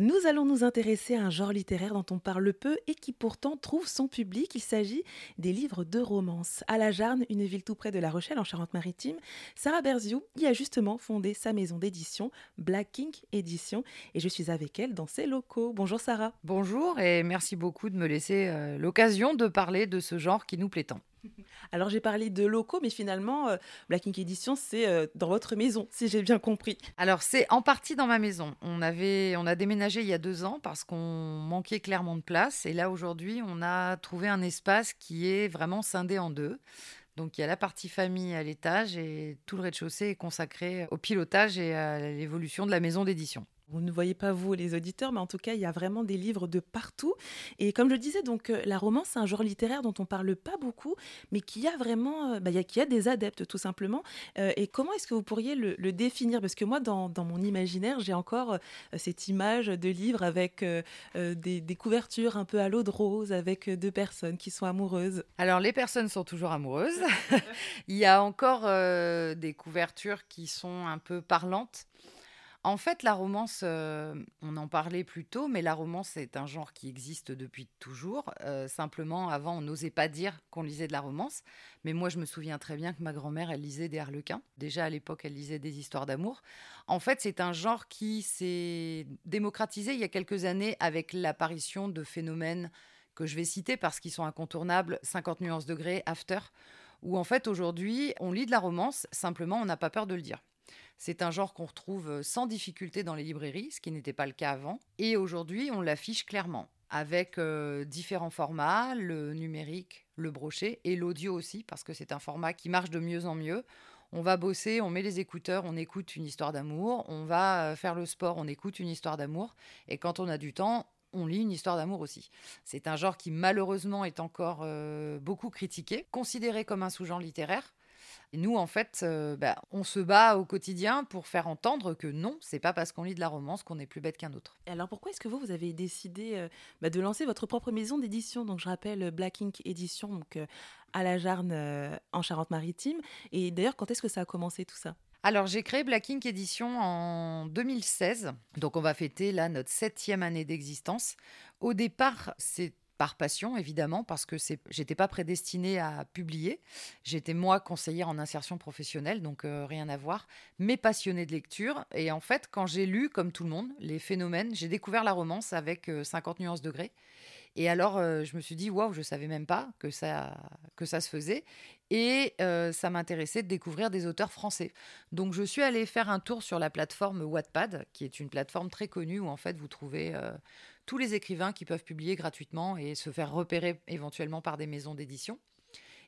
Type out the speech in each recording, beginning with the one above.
Nous allons nous intéresser à un genre littéraire dont on parle peu et qui pourtant trouve son public. Il s'agit des livres de romance. À La Jarne, une ville tout près de La Rochelle en Charente-Maritime, Sarah Berziou y a justement fondé sa maison d'édition, Black King Édition, et je suis avec elle dans ses locaux. Bonjour Sarah. Bonjour et merci beaucoup de me laisser euh, l'occasion de parler de ce genre qui nous plaît tant. Alors j'ai parlé de locaux, mais finalement, euh, Black Ink Edition, c'est euh, dans votre maison, si j'ai bien compris. Alors c'est en partie dans ma maison. On, avait, on a déménagé il y a deux ans parce qu'on manquait clairement de place. Et là aujourd'hui, on a trouvé un espace qui est vraiment scindé en deux. Donc il y a la partie famille à l'étage et tout le rez-de-chaussée est consacré au pilotage et à l'évolution de la maison d'édition. Vous ne voyez pas vous les auditeurs, mais en tout cas, il y a vraiment des livres de partout. Et comme je le disais, donc euh, la romance, c'est un genre littéraire dont on parle pas beaucoup, mais qui a vraiment, euh, bah, qui a des adeptes tout simplement. Euh, et comment est-ce que vous pourriez le, définir? Parce que moi, dans, mon imaginaire, j'ai encore cette image de livres avec des, couvertures un peu à l'eau de rose, avec deux personnes qui sont amoureuses. Alors les personnes sont toujours amoureuses. il y a encore des couvertures qui sont un peu parlantes. En fait, la romance, euh, on en parlait plus tôt, mais la romance est un genre qui existe depuis toujours. Euh, simplement, avant, on n'osait pas dire qu'on lisait de la romance. Mais moi, je me souviens très bien que ma grand-mère, elle lisait des harlequins. Déjà à l'époque, elle lisait des histoires d'amour. En fait, c'est un genre qui s'est démocratisé il y a quelques années avec l'apparition de phénomènes que je vais citer parce qu'ils sont incontournables 50 nuances degrés, After, où en fait, aujourd'hui, on lit de la romance, simplement, on n'a pas peur de le dire. C'est un genre qu'on retrouve euh, sans difficulté dans les librairies, ce qui n'était pas le cas avant. Et aujourd'hui, on l'affiche clairement avec euh, différents formats, le numérique, le brochet et l'audio aussi, parce que c'est un format qui marche de mieux en mieux. On va bosser, on met les écouteurs, on écoute une histoire d'amour, on va euh, faire le sport, on écoute une histoire d'amour, et quand on a du temps, on lit une histoire d'amour aussi. C'est un genre qui malheureusement est encore beaucoup critiqué, considéré comme un sous-genre littéraire, et nous, en fait, euh, bah, on se bat au quotidien pour faire entendre que non, c'est pas parce qu'on lit de la romance qu'on est plus bête qu'un autre. alors pourquoi est-ce que vous, vous avez décidé euh, bah, de lancer votre propre maison d'édition? Donc je rappelle Black Ink Édition, donc euh, à la Jarne en Charente-Maritime. Et d'ailleurs, quand est-ce que ça a commencé tout ça? Alors, j'ai créé Black Ink Edition en 2016. Donc, on va fêter là notre septième année d'existence. Au départ, c'est par passion, évidemment, parce que j'étais pas prédestinée à publier. J'étais moi conseillère en insertion professionnelle, donc euh, rien à voir, mais passionnée de lecture. Et en fait, quand j'ai lu, comme tout le monde, les phénomènes, j'ai découvert la romance avec 50 euh, nuances degrés. Et alors, euh, je me suis dit, waouh, je savais même pas que ça, que ça se faisait. Et ça m'intéressait de découvrir des auteurs français. Donc, je suis allée faire un tour sur la plateforme Wattpad, qui est une plateforme très connue où, en fait, vous trouvez tous les écrivains qui peuvent publier gratuitement et se faire repérer éventuellement par des maisons d'édition.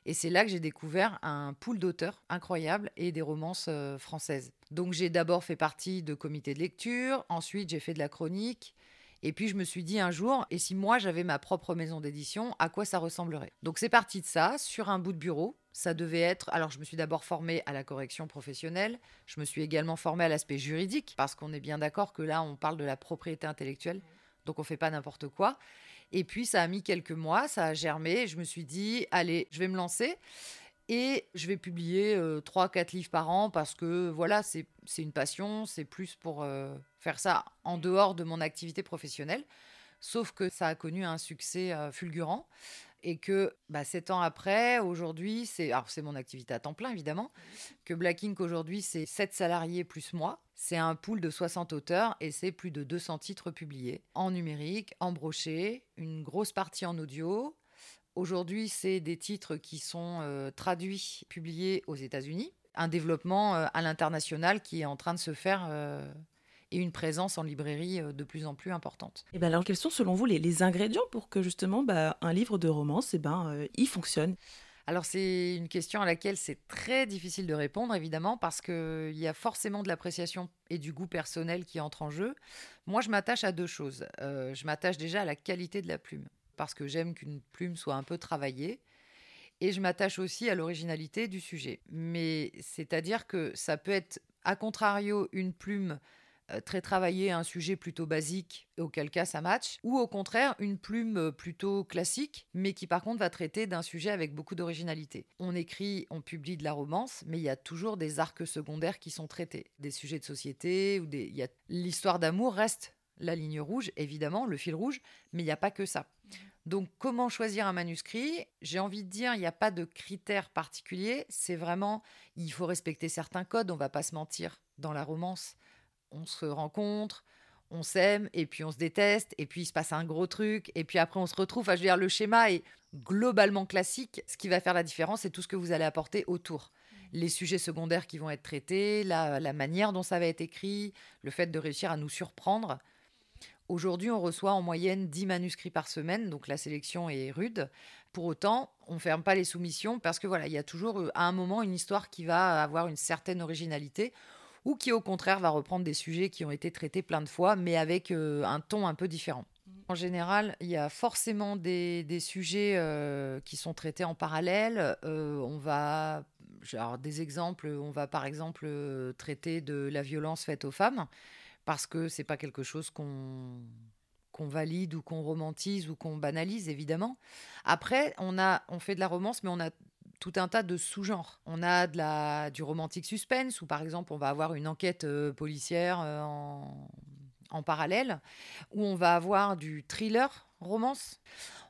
Et c'est là que j'ai découvert un pool d'auteurs incroyable et des romances euh, françaises. Donc j'ai d'abord fait partie de comités de lecture, ensuite j'ai fait de la chronique, et puis je me suis dit un jour, et si moi j'avais ma propre maison d'édition, à quoi ça ressemblerait? Donc c'est parti de ça, sur un bout de bureau. Ça devait être. Alors je me suis d'abord formée à la correction professionnelle, je me suis également formée à l'aspect juridique, parce qu'on est bien d'accord que là on parle de la propriété intellectuelle. Donc on fait pas n'importe quoi. Et puis ça a mis quelques mois, ça a germé. je me suis dit, allez, je vais me lancer. Et je vais publier euh, trois, 4 livres par an parce que voilà, c'est une passion, c'est plus pour euh, faire ça en dehors de mon activité professionnelle. Sauf que ça a connu un succès euh, fulgurant et que bah, sept ans après, aujourd'hui, c'est alors c'est mon activité à temps plein évidemment, que Black Ink aujourd'hui c'est 7 salariés plus moi. C'est un pool de 60 auteurs et c'est plus de 200 titres publiés en numérique, en brochet, une grosse partie en audio. Aujourd'hui, c'est des titres qui sont euh, traduits, publiés aux États-Unis. Un développement euh, à l'international qui est en train de se faire euh, et une présence en librairie euh, de plus en plus importante. Et ben alors, quels sont selon vous les, ingrédients pour que justement bah, un livre de romance, et eh ben, euh, il fonctionne? Alors c'est une question à laquelle c'est très difficile de répondre évidemment parce qu'il y a forcément de l'appréciation et du goût personnel qui entrent en jeu. Moi je m'attache à deux choses. Euh, je m'attache déjà à la qualité de la plume parce que j'aime qu'une plume soit un peu travaillée et je m'attache aussi à l'originalité du sujet. Mais c'est-à-dire que ça peut être à contrario une plume très travaillé un sujet plutôt basique, auquel cas ça match, ou au contraire une plume euh, plutôt classique, mais qui par contre va traiter d'un sujet avec beaucoup d'originalité. On écrit, on publie de la romance, mais il y a toujours des arcs secondaires qui sont traités, des sujets de société ou des. L'histoire d'amour reste la ligne rouge, évidemment, le fil rouge, mais il n'y a pas que ça. Donc, comment choisir un manuscrit? J'ai envie de dire, il n'y a pas de critères particuliers. C'est vraiment, il faut respecter certains codes. On va pas se mentir. Dans la romance, on se rencontre, on s'aime, et puis on se déteste, et puis il se passe un gros truc, et puis après on se retrouve. Enfin, je veux dire, le schéma est globalement classique. Ce qui va faire la différence, c'est tout ce que vous allez apporter autour. Les sujets secondaires qui vont être traités, la, la manière dont ça va être écrit, le fait de réussir à nous surprendre. Aujourd'hui, on reçoit en moyenne 10 manuscrits par semaine, donc la sélection est rude. Pour autant, on ne ferme pas les soumissions parce que voilà, il y a toujours euh, à un moment une histoire qui va avoir une certaine originalité ou qui au contraire va reprendre des sujets qui ont été traités plein de fois, mais avec euh, un ton un peu différent. Mmh. En général, il y a forcément des, sujets euh, qui sont traités en parallèle. on va, alors des exemples, on va par exemple traiter de la violence faite aux femmes parce que c'est pas quelque chose qu'on qu'on valide ou qu'on romantise ou qu'on banalise évidemment. Après, on a on fait de la romance mais on a tout un tas de sous-genres. On a de la du romantique suspense où par exemple on va avoir une enquête euh, policière euh, en, en parallèle où on va avoir du thriller romance.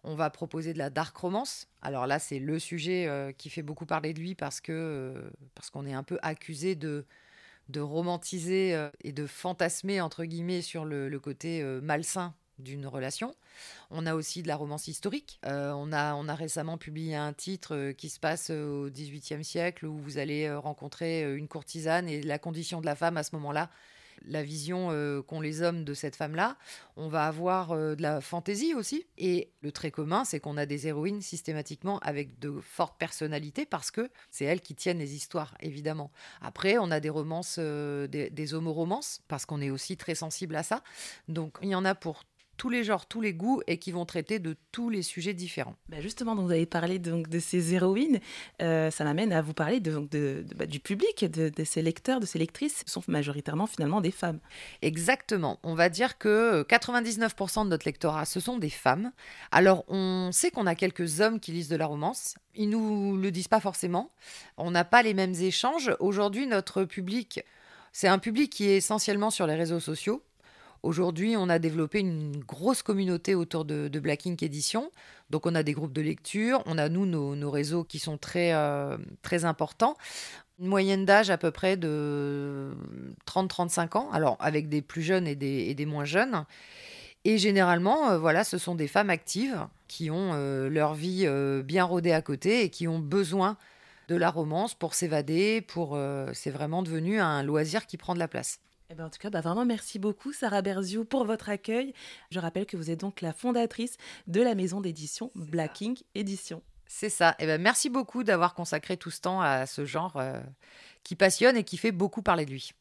On va proposer de la dark romance. Alors là, c'est le sujet euh, qui fait beaucoup parler de lui parce que parce qu'on est un peu accusé de de romantiser et de fantasmer, entre guillemets, sur le, côté malsain d'une relation. On a aussi de la romance historique. Euh, on, a, on a récemment publié un titre qui se passe au XVIIIe siècle où vous allez rencontrer une courtisane et la condition de la femme à ce moment-là la vision euh, qu'ont les hommes de cette femme-là. On va avoir euh, de la fantaisie aussi. Et le trait commun, c'est qu'on a des héroïnes systématiquement avec de fortes personnalités parce que c'est elles qui tiennent les histoires, évidemment. Après, on a des romances, euh, des, des homoromances, parce qu'on est aussi très sensible à ça. Donc, il y en a pour tous les genres, tous les goûts et qui vont traiter de tous les sujets différents. Bah justement, donc vous avez parlé donc de ces héroïnes, euh, ça m'amène à vous parler de, de, bah, du public, de, ces lecteurs, de ces lectrices, ce sont majoritairement finalement des femmes. Exactement, on va dire que 99% de notre lectorat, ce sont des femmes. Alors on sait qu'on a quelques hommes qui lisent de la romance, ils nous le disent pas forcément, on n'a pas les mêmes échanges. Aujourd'hui, notre public, c'est un public qui est essentiellement sur les réseaux sociaux Aujourd'hui, on a développé une grosse communauté autour de, Black Ink Edition. Donc, on a des groupes de lecture, on a nous nos, réseaux qui sont très, euh, très importants. Une moyenne d'âge à peu près de 30-35 ans, alors avec des plus jeunes et des, moins jeunes. Et généralement, euh, voilà, ce sont des femmes actives qui ont euh, leur vie bien rodée à côté et qui ont besoin de la romance pour s'évader. Pour, c'est vraiment devenu un loisir qui prend de la place. Eh ben, en tout cas, bah, vraiment merci beaucoup Sarah Berziou pour votre accueil. Je rappelle que vous êtes donc la fondatrice de la maison d'édition Black Ink Édition. C'est ça. Eh ben, merci beaucoup d'avoir consacré tout ce temps à ce genre euh, qui passionne et qui fait beaucoup parler de lui.